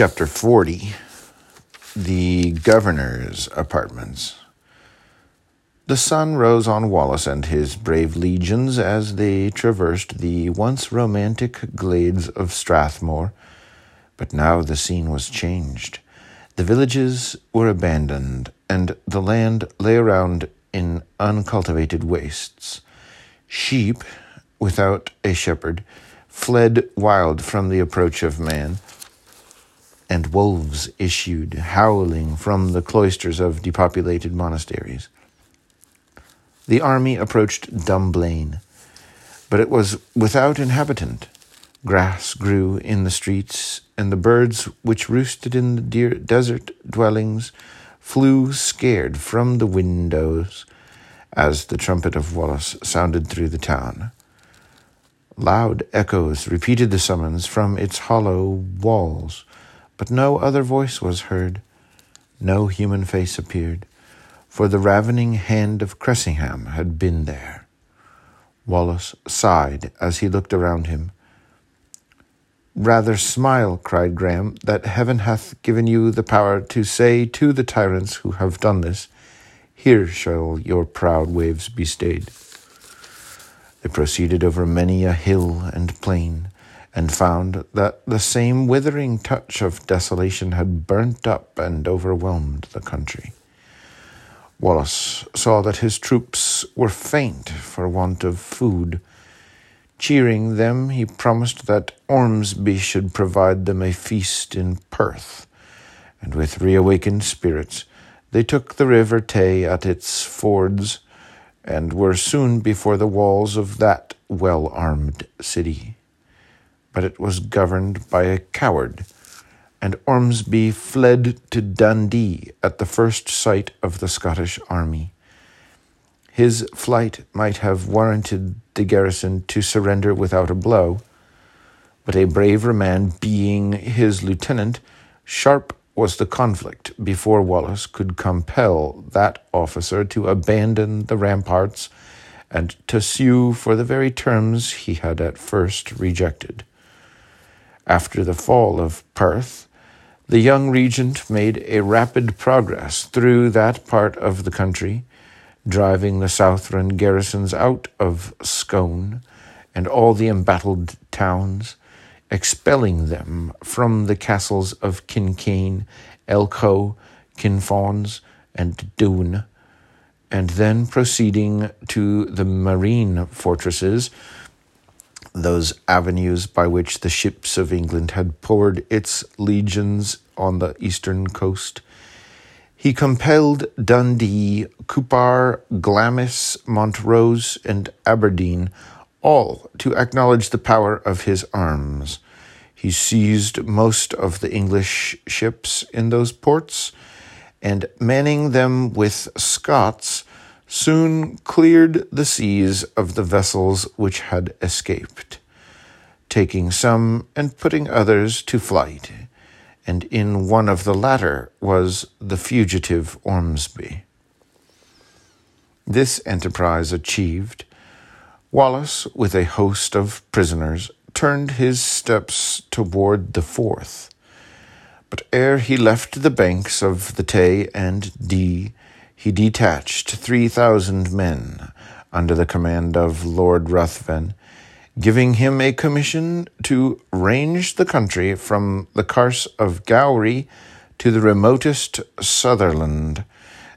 Chapter 40 The Governor's Apartments. The sun rose on Wallace and his brave legions as they traversed the once romantic glades of Strathmore, but now the scene was changed. The villages were abandoned, and the land lay around in uncultivated wastes. Sheep, without a shepherd, fled wild from the approach of man and wolves issued howling from the cloisters of depopulated monasteries. The army approached Dumblain, but it was without inhabitant. Grass grew in the streets, and the birds which roosted in the desert dwellings flew scared from the windows as the trumpet of Wallace sounded through the town. Loud echoes repeated the summons from its hollow walls but no other voice was heard, no human face appeared, for the ravening hand of Cressingham had been there. Wallace sighed as he looked around him. Rather smile, cried Graham, that heaven hath given you the power to say to the tyrants who have done this, Here shall your proud waves be stayed. They proceeded over many a hill and plain, and found that the same withering touch of desolation had burnt up and overwhelmed the country. Wallace saw that his troops were faint for want of food. Cheering them, he promised that Ormsby should provide them a feast in Perth, and with reawakened spirits they took the river Tay at its fords, and were soon before the walls of that well armed city but it was governed by a coward, and Ormsby fled to Dundee at the first sight of the Scottish army. His flight might have warranted the garrison to surrender without a blow, but a braver man being his lieutenant, sharp was the conflict before Wallace could compel that officer to abandon the ramparts and to sue for the very terms he had at first rejected. After the fall of Perth, the young regent made a rapid progress through that part of the country, driving the Southron garrisons out of Scone and all the embattled towns, expelling them from the castles of Kincane, Elcho, Kinfauns, and Doune, and then proceeding to the marine fortresses those avenues by which the ships of England had poured its legions on the eastern coast. He compelled Dundee, Cupar, Glamis, Montrose, and Aberdeen all to acknowledge the power of his arms. He seized most of the English ships in those ports, and manning them with Scots, soon cleared the seas of the vessels which had escaped, taking some and putting others to flight, and in one of the latter was the fugitive Ormsby. This enterprise achieved, Wallace, with a host of prisoners, turned his steps toward the Forth. But ere he left the banks of the Tay and Dee, he detached 3,000 men under the command of Lord Ruthven, giving him a commission to range the country from the Carse of Gowrie to the remotest Sutherland,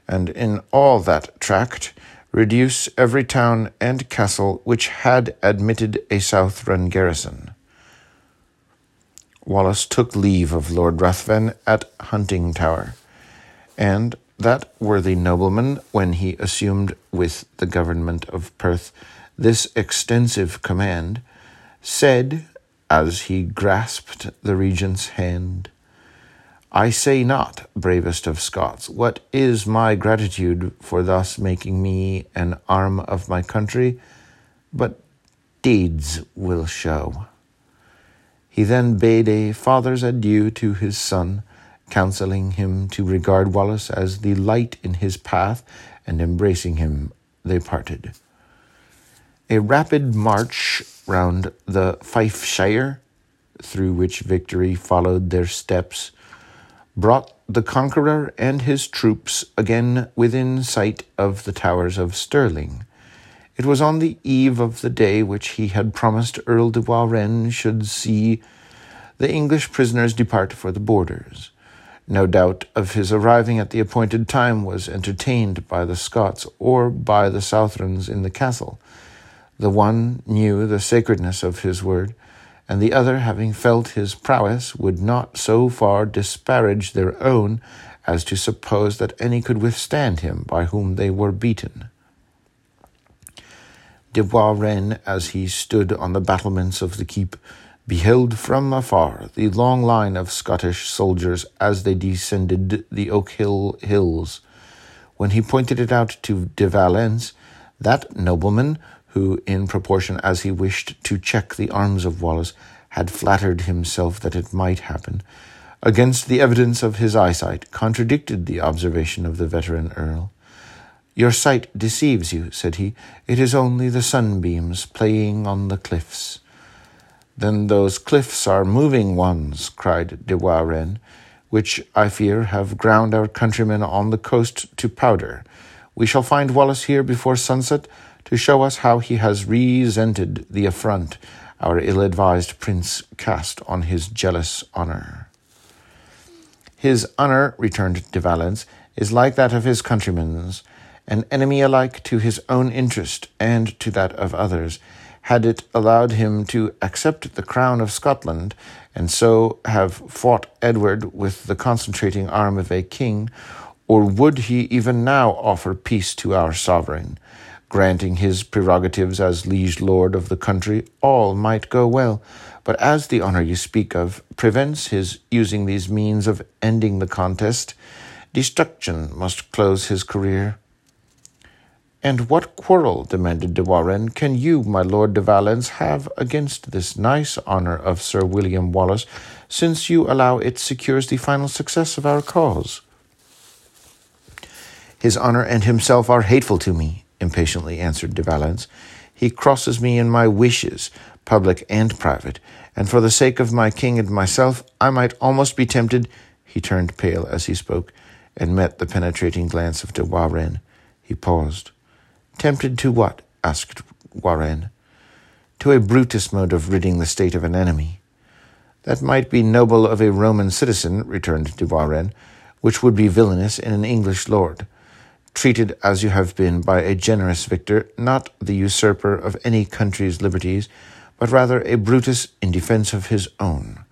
and in all that tract reduce every town and castle which had admitted a Southron garrison. Wallace took leave of Lord Ruthven at Huntingtower, and that worthy nobleman, when he assumed with the government of Perth this extensive command, said, as he grasped the regent's hand, I say not, bravest of Scots, what is my gratitude for thus making me an arm of my country, but deeds will show. He then bade a father's adieu to his son, counseling him to regard Wallace as the light in his path, and embracing him, they parted. A rapid march round the Fifeshire through which victory followed their steps, brought the conqueror and his troops again within sight of the towers of Stirling. It was on the eve of the day which he had promised Earl de Warenne should see the English prisoners depart for the borders. No doubt of his arriving at the appointed time was entertained by the Scots or by the Southrons in the castle. The one knew the sacredness of his word, and the other, having felt his prowess, would not so far disparage their own as to suppose that any could withstand him by whom they were beaten. De Warenne, as he stood on the battlements of the keep, beheld from afar the long line of Scottish soldiers as they descended the Ochil hills. When he pointed it out to De Valence, that nobleman, who, in proportion as he wished to check the arms of Wallace, had flattered himself that it might happen, against the evidence of his eyesight, contradicted the observation of the veteran earl. Your sight deceives you, said he. It is only the sunbeams playing on the cliffs. Then those cliffs are moving ones, cried de Warenne, which, I fear, have ground our countrymen on the coast to powder. We shall find Wallace here before sunset to show us how he has resented the affront our ill advised prince cast on his jealous honour. His honour, returned De Valence, is like that of his countrymen's, an enemy alike to his own interest and to that of others had it allowed him to accept the crown of Scotland, and so have fought Edward with the concentrating arm of a king, or would he even now offer peace to our sovereign? Granting his prerogatives as liege lord of the country, all might go well. But as the honour you speak of prevents his using these means of ending the contest, destruction must close his career. And what quarrel, demanded de Warenne, can you, my lord de Valence, have against this nice honour of Sir William Wallace, since you allow it secures the final success of our cause? His honour and himself are hateful to me, impatiently answered de Valence. He crosses me in my wishes, public and private, and for the sake of my king and myself, I might almost be tempted. He turned pale as he spoke, and met the penetrating glance of de Warenne. He paused. Tempted to what? asked Warenne. To a Brutus mode of ridding the state of an enemy. That might be noble of a Roman citizen, returned de Warenne, which would be villainous in an English lord. Treated as you have been by a generous victor, not the usurper of any country's liberties, but rather a Brutus in defence of his own.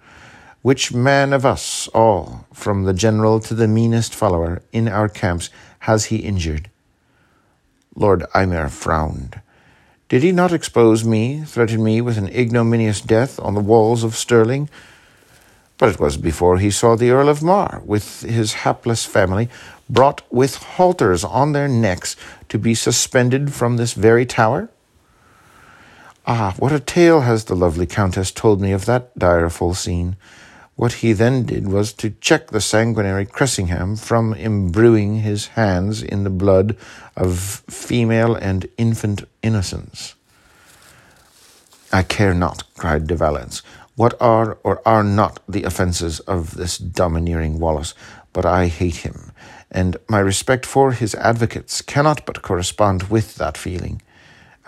Which man of us all, from the general to the meanest follower, in our camps has he injured? Lord Aymer frowned. Did he not expose me, threaten me with an ignominious death on the walls of Stirling? But it was before he saw the Earl of Mar, with his hapless family, brought with halters on their necks to be suspended from this very tower? Ah, what a tale has the lovely Countess told me of that direful scene! What he then did was to check the sanguinary Cressingham from imbruing his hands in the blood of female and infant innocence. I care not, cried De Valence, what are or are not the offences of this domineering Wallace, but I hate him, and my respect for his advocates cannot but correspond with that feeling.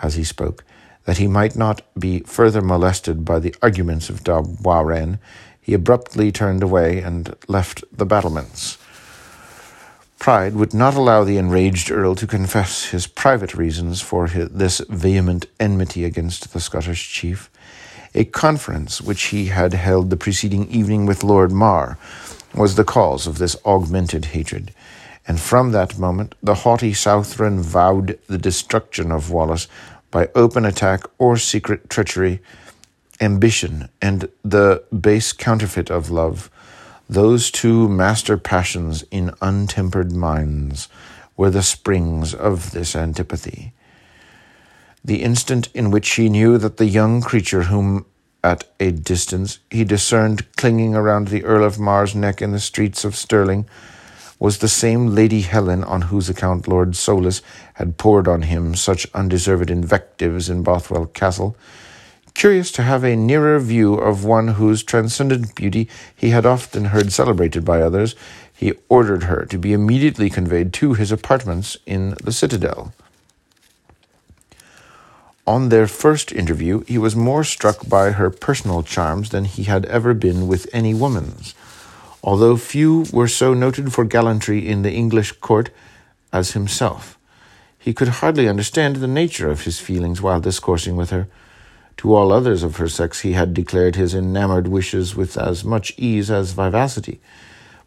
As he spoke, that he might not be further molested by the arguments of Warenne, he abruptly turned away and left the battlements. Pride would not allow the enraged Earl to confess his private reasons for his, this vehement enmity against the Scottish chief. A conference which he had held the preceding evening with Lord Mar was the cause of this augmented hatred, and from that moment the haughty Southron vowed the destruction of Wallace by open attack or secret treachery ambition, and the base counterfeit of love, those two master passions in untempered minds, were the springs of this antipathy. The instant in which he knew that the young creature whom at a distance he discerned clinging around the Earl of Mar's neck in the streets of Stirling was the same Lady Helen on whose account Lord Soulis had poured on him such undeserved invectives in Bothwell Castle Curious to have a nearer view of one whose transcendent beauty he had often heard celebrated by others, he ordered her to be immediately conveyed to his apartments in the citadel. On their first interview, he was more struck by her personal charms than he had ever been with any woman's. Although few were so noted for gallantry in the English court as himself, he could hardly understand the nature of his feelings while discoursing with her. To all others of her sex he had declared his enamored wishes with as much ease as vivacity.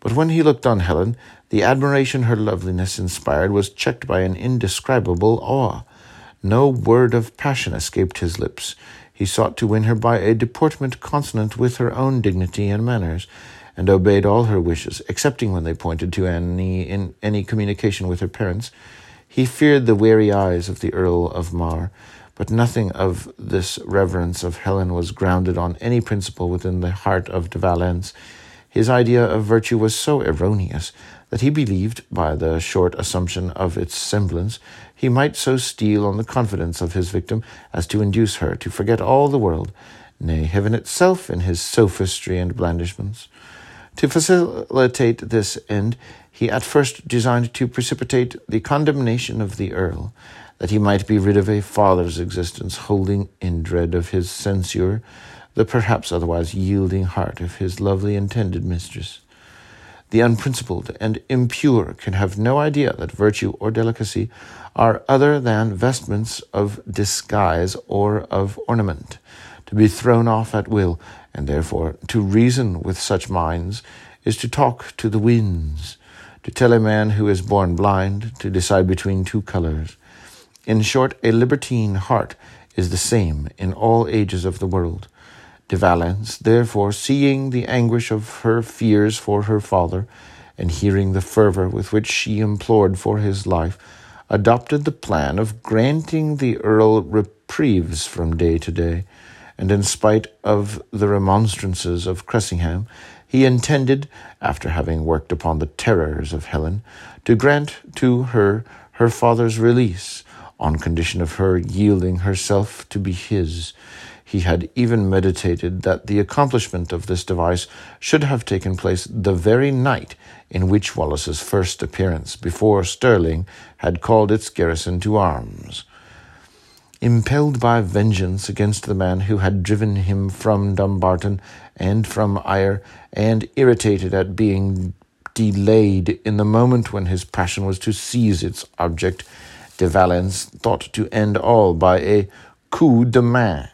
But when he looked on Helen, the admiration her loveliness inspired was checked by an indescribable awe. No word of passion escaped his lips. He sought to win her by a deportment consonant with her own dignity and manners, and obeyed all her wishes, excepting when they pointed to any in any communication with her parents. He feared the wary eyes of the Earl of Mar, but nothing of this reverence of Helen was grounded on any principle within the heart of De Valence. His idea of virtue was so erroneous that he believed, by the short assumption of its semblance, he might so steal on the confidence of his victim as to induce her to forget all the world, nay, heaven itself, in his sophistry and blandishments. To facilitate this end, he at first designed to precipitate the condemnation of the earl, that he might be rid of a father's existence, holding in dread of his censure the perhaps otherwise yielding heart of his lovely intended mistress. The unprincipled and impure can have no idea that virtue or delicacy are other than vestments of disguise or of ornament, to be thrown off at will, and therefore to reason with such minds is to talk to the winds, to tell a man who is born blind to decide between two colors, in short, a libertine heart is the same in all ages of the world. De Valence, therefore, seeing the anguish of her fears for her father, and hearing the fervor with which she implored for his life, adopted the plan of granting the Earl reprieves from day to day, and in spite of the remonstrances of Cressingham, he intended, after having worked upon the terrors of Helen, to grant to her her father's release, on condition of her yielding herself to be his. He had even meditated that the accomplishment of this device should have taken place the very night in which Wallace's first appearance before Stirling had called its garrison to arms. Impelled by vengeance against the man who had driven him from Dumbarton and from Ayr, and irritated at being delayed in the moment when his passion was to seize its object, De Valence thought to end all by a coup de main,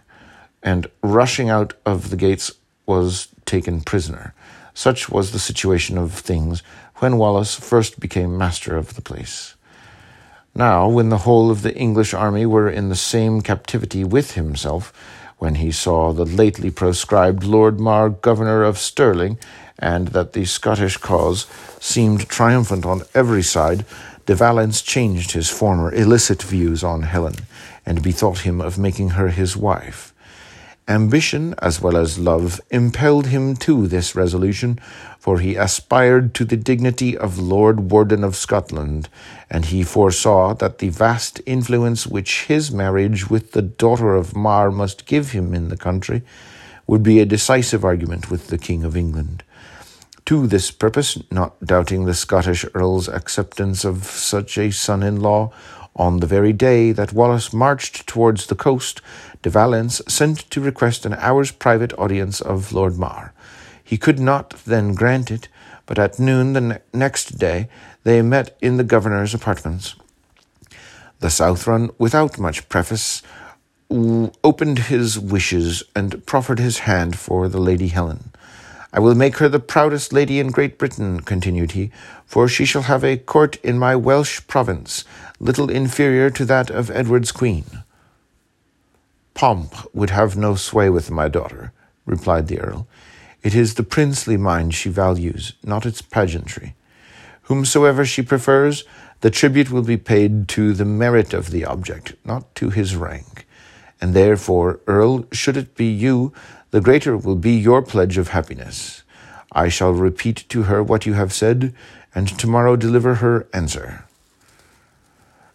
and rushing out of the gates was taken prisoner. Such was the situation of things when Wallace first became master of the place. Now, when the whole of the English army were in the same captivity with himself, when he saw the lately proscribed Lord Mar governor of Stirling, and that the Scottish cause seemed triumphant on every side, De Valence changed his former illicit views on Helen, and bethought him of making her his wife. Ambition, as well as love, impelled him to this resolution, for he aspired to the dignity of Lord Warden of Scotland, and he foresaw that the vast influence which his marriage with the daughter of Mar must give him in the country would be a decisive argument with the King of England. To this purpose, not doubting the Scottish Earl's acceptance of such a son in law, on the very day that Wallace marched towards the coast, De Valence sent to request an hour's private audience of Lord Mar. He could not then grant it, but at noon the ne- next day they met in the governor's apartments. The Southron, without much preface, opened his wishes and proffered his hand for the Lady Helen. I will make her the proudest lady in Great Britain, continued he, for she shall have a court in my Welsh province, little inferior to that of Edward's queen. Pomp would have no sway with my daughter, replied the earl. It is the princely mind she values, not its pageantry. Whomsoever she prefers, the tribute will be paid to the merit of the object, not to his rank. And therefore, Earl, should it be you, the greater will be your pledge of happiness. I shall repeat to her what you have said, and tomorrow deliver her answer.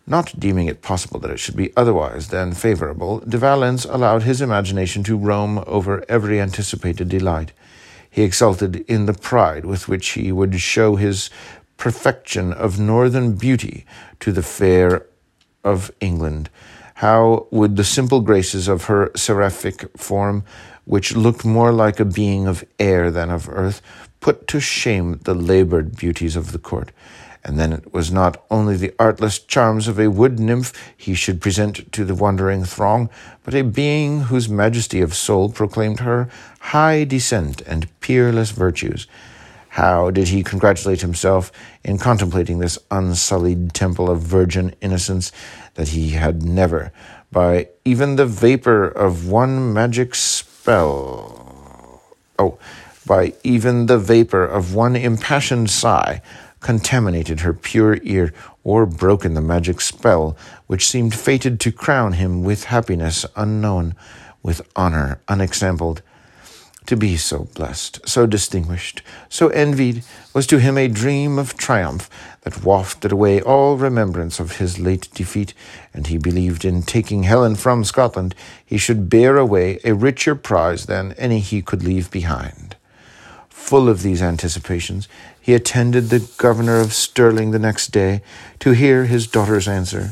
Not deeming it possible that it should be otherwise than favorable, De Valence allowed his imagination to roam over every anticipated delight. He exulted in the pride with which he would show his perfection of northern beauty to the fair of England. How would the simple graces of her seraphic form, which looked more like a being of air than of earth, put to shame the labored beauties of the court? And then it was not only the artless charms of a wood nymph he should present to the wondering throng, but a being whose majesty of soul proclaimed her high descent and peerless virtues. How did he congratulate himself in contemplating this unsullied temple of virgin innocence that he had never, by even the vapor of one magic spell, oh, by even the vapor of one impassioned sigh, contaminated her pure ear, or broken the magic spell which seemed fated to crown him with happiness unknown, with honor unexampled. To be so blessed, so distinguished, so envied, was to him a dream of triumph that wafted away all remembrance of his late defeat, and he believed in taking Helen from Scotland he should bear away a richer prize than any he could leave behind. Full of these anticipations, he attended the governor of Stirling the next day to hear his daughter's answer,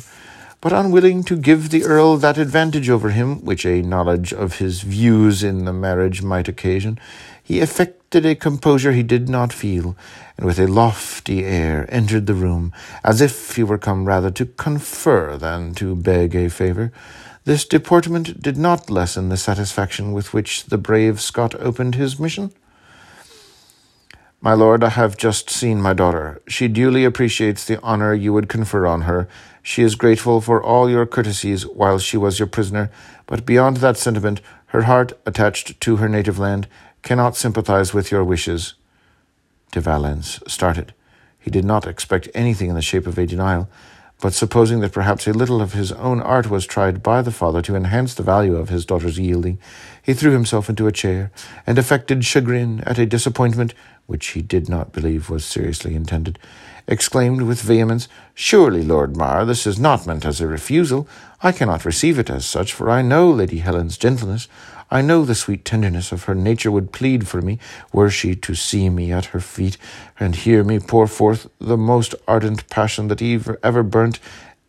but unwilling to give the earl that advantage over him which a knowledge of his views in the marriage might occasion, he affected a composure he did not feel, and with a lofty air entered the room, as if he were come rather to confer than to beg a favour. This deportment did not lessen the satisfaction with which the brave Scot opened his mission. My lord, I have just seen my daughter. She duly appreciates the honor you would confer on her. She is grateful for all your courtesies while she was your prisoner, but beyond that sentiment, her heart, attached to her native land, cannot sympathize with your wishes. De Valence started. He did not expect anything in the shape of a denial, but supposing that perhaps a little of his own art was tried by the father to enhance the value of his daughter's yielding, he threw himself into a chair and affected chagrin at a disappointment which he did not believe was seriously intended, exclaimed with vehemence, Surely, Lord Mar, this is not meant as a refusal. I cannot receive it as such, for I know Lady Helen's gentleness. I know the sweet tenderness of her nature would plead for me, were she to see me at her feet, and hear me pour forth the most ardent passion that ever ever burnt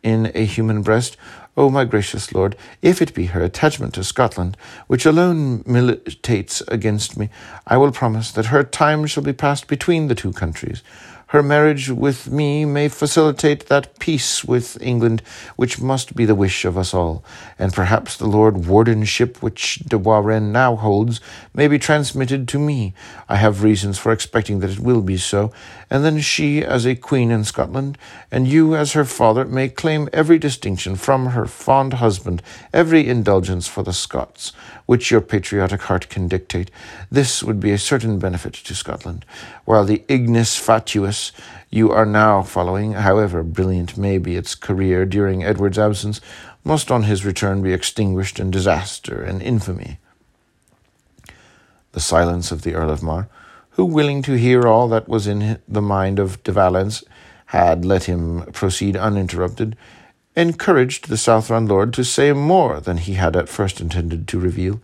in a human breast. O oh, my gracious lord, if it be her attachment to Scotland, which alone militates against me, I will promise that her time shall be passed between the two countries. Her marriage with me may facilitate that peace with England which must be the wish of us all, and perhaps the Lord Wardenship which de Warenne now holds may be transmitted to me. I have reasons for expecting that it will be so, and then she, as a queen in Scotland, and you, as her father, may claim every distinction from her fond husband, every indulgence for the Scots, which your patriotic heart can dictate. This would be a certain benefit to Scotland, while the ignis fatuus you are now following, however brilliant may be its career during Edward's absence, must on his return be extinguished in disaster and infamy. The silence of the Earl of Mar, who, willing to hear all that was in the mind of De Valence, had let him proceed uninterrupted, encouraged the Southron lord to say more than he had at first intended to reveal.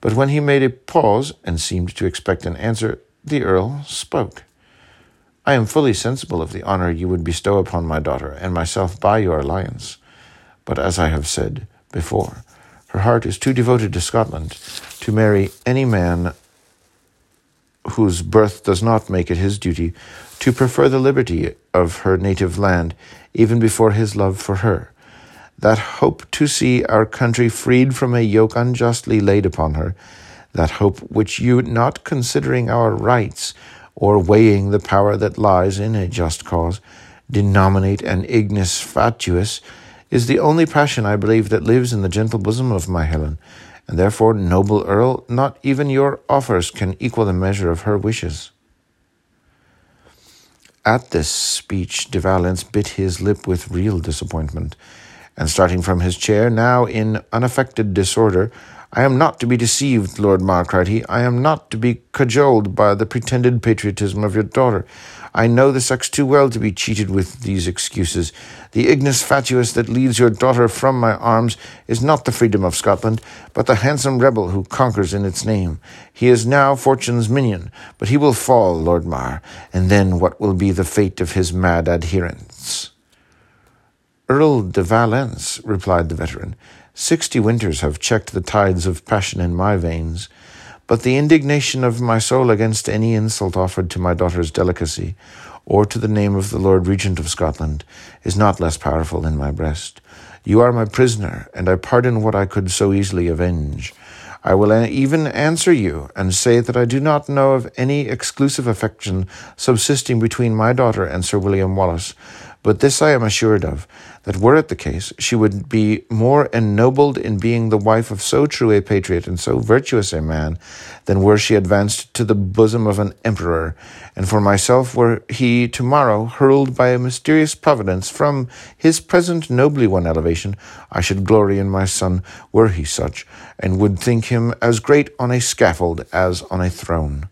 But when he made a pause and seemed to expect an answer, the Earl spoke. I am fully sensible of the honor you would bestow upon my daughter and myself by your alliance. But as I have said before, her heart is too devoted to Scotland to marry any man whose birth does not make it his duty to prefer the liberty of her native land even before his love for her. That hope to see our country freed from a yoke unjustly laid upon her, that hope which you, not considering our rights, or weighing the power that lies in a just cause, denominate an ignis fatuus, is the only passion I believe that lives in the gentle bosom of my Helen, and therefore, noble Earl, not even your offers can equal the measure of her wishes. At this speech, De Valence bit his lip with real disappointment and starting from his chair, now in unaffected disorder, I am not to be deceived, Lord Mar, cried he. I am not to be cajoled by the pretended patriotism of your daughter. I know the sex too well to be cheated with these excuses. The ignis fatuus that leads your daughter from my arms is not the freedom of Scotland, but the handsome rebel who conquers in its name. He is now fortune's minion, but he will fall, Lord Mar, and then what will be the fate of his mad adherents? Earl de Valence, replied the veteran, sixty winters have checked the tides of passion in my veins. But the indignation of my soul against any insult offered to my daughter's delicacy, or to the name of the Lord Regent of Scotland, is not less powerful in my breast. You are my prisoner, and I pardon what I could so easily avenge. I will even answer you and say that I do not know of any exclusive affection subsisting between my daughter and Sir William Wallace, but this I am assured of, that were it the case, she would be more ennobled in being the wife of so true a patriot and so virtuous a man than were she advanced to the bosom of an emperor. And for myself, were he tomorrow hurled by a mysterious providence from his present nobly won elevation, I should glory in my son, were he such, and would think him as great on a scaffold as on a throne.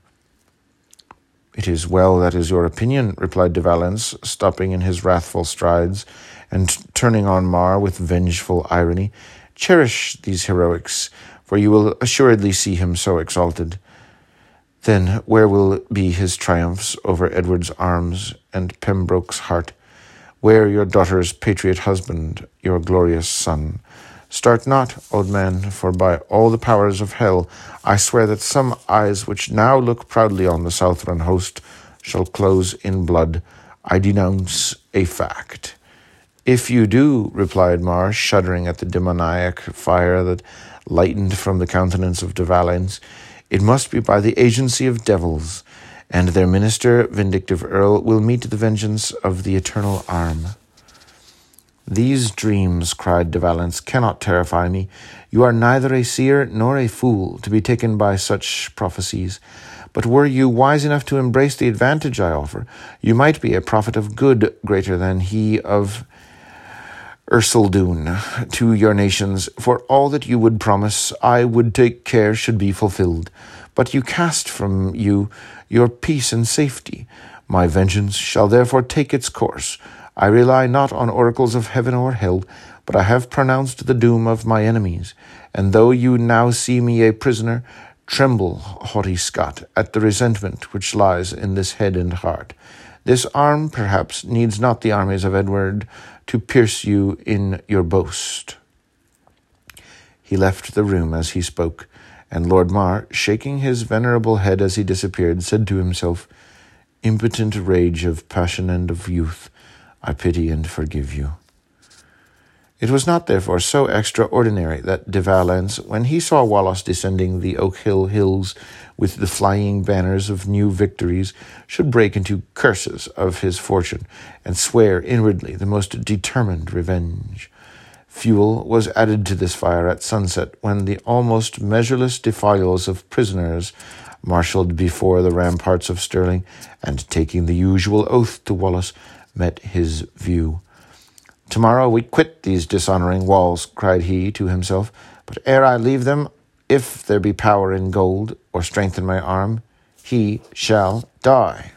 It is well that is your opinion, replied De Valence, stopping in his wrathful strides, and turning on Mar with vengeful irony. Cherish these heroics, for you will assuredly see him so exalted. Then where will be his triumphs over Edward's arms and Pembroke's heart? Where your daughter's patriot husband, your glorious son? Start not, old man, for by all the powers of hell I swear that some eyes which now look proudly on the Southron host shall close in blood. I denounce a fact. If you do, replied Mar, shuddering at the demoniac fire that lightened from the countenance of De Valence, it must be by the agency of devils, and their minister, vindictive Earl, will meet the vengeance of the eternal arm. These dreams, cried De Valence, cannot terrify me. You are neither a seer nor a fool to be taken by such prophecies. But were you wise enough to embrace the advantage I offer, you might be a prophet of good greater than he of Ercildoune to your nations, for all that you would promise, I would take care should be fulfilled. But you cast from you your peace and safety. My vengeance shall therefore take its course. I rely not on oracles of heaven or hell, but I have pronounced the doom of my enemies. And though you now see me a prisoner, tremble, haughty Scot, at the resentment which lies in this head and heart. This arm, perhaps, needs not the armies of Edward to pierce you in your boast. He left the room as he spoke, and Lord Mar, shaking his venerable head as he disappeared, said to himself, Impotent rage of passion and of youth, I pity and forgive you. It was not, therefore, so extraordinary that De Valence, when he saw Wallace descending the Ochil hills with the flying banners of new victories, should break into curses of his fortune and swear inwardly the most determined revenge. Fuel was added to this fire at sunset when the almost measureless defiles of prisoners marshalled before the ramparts of Stirling, and taking the usual oath to Wallace, met his view. Tomorrow we quit these dishonouring walls, cried he to himself, but ere I leave them, if there be power in gold or strength in my arm, he shall die.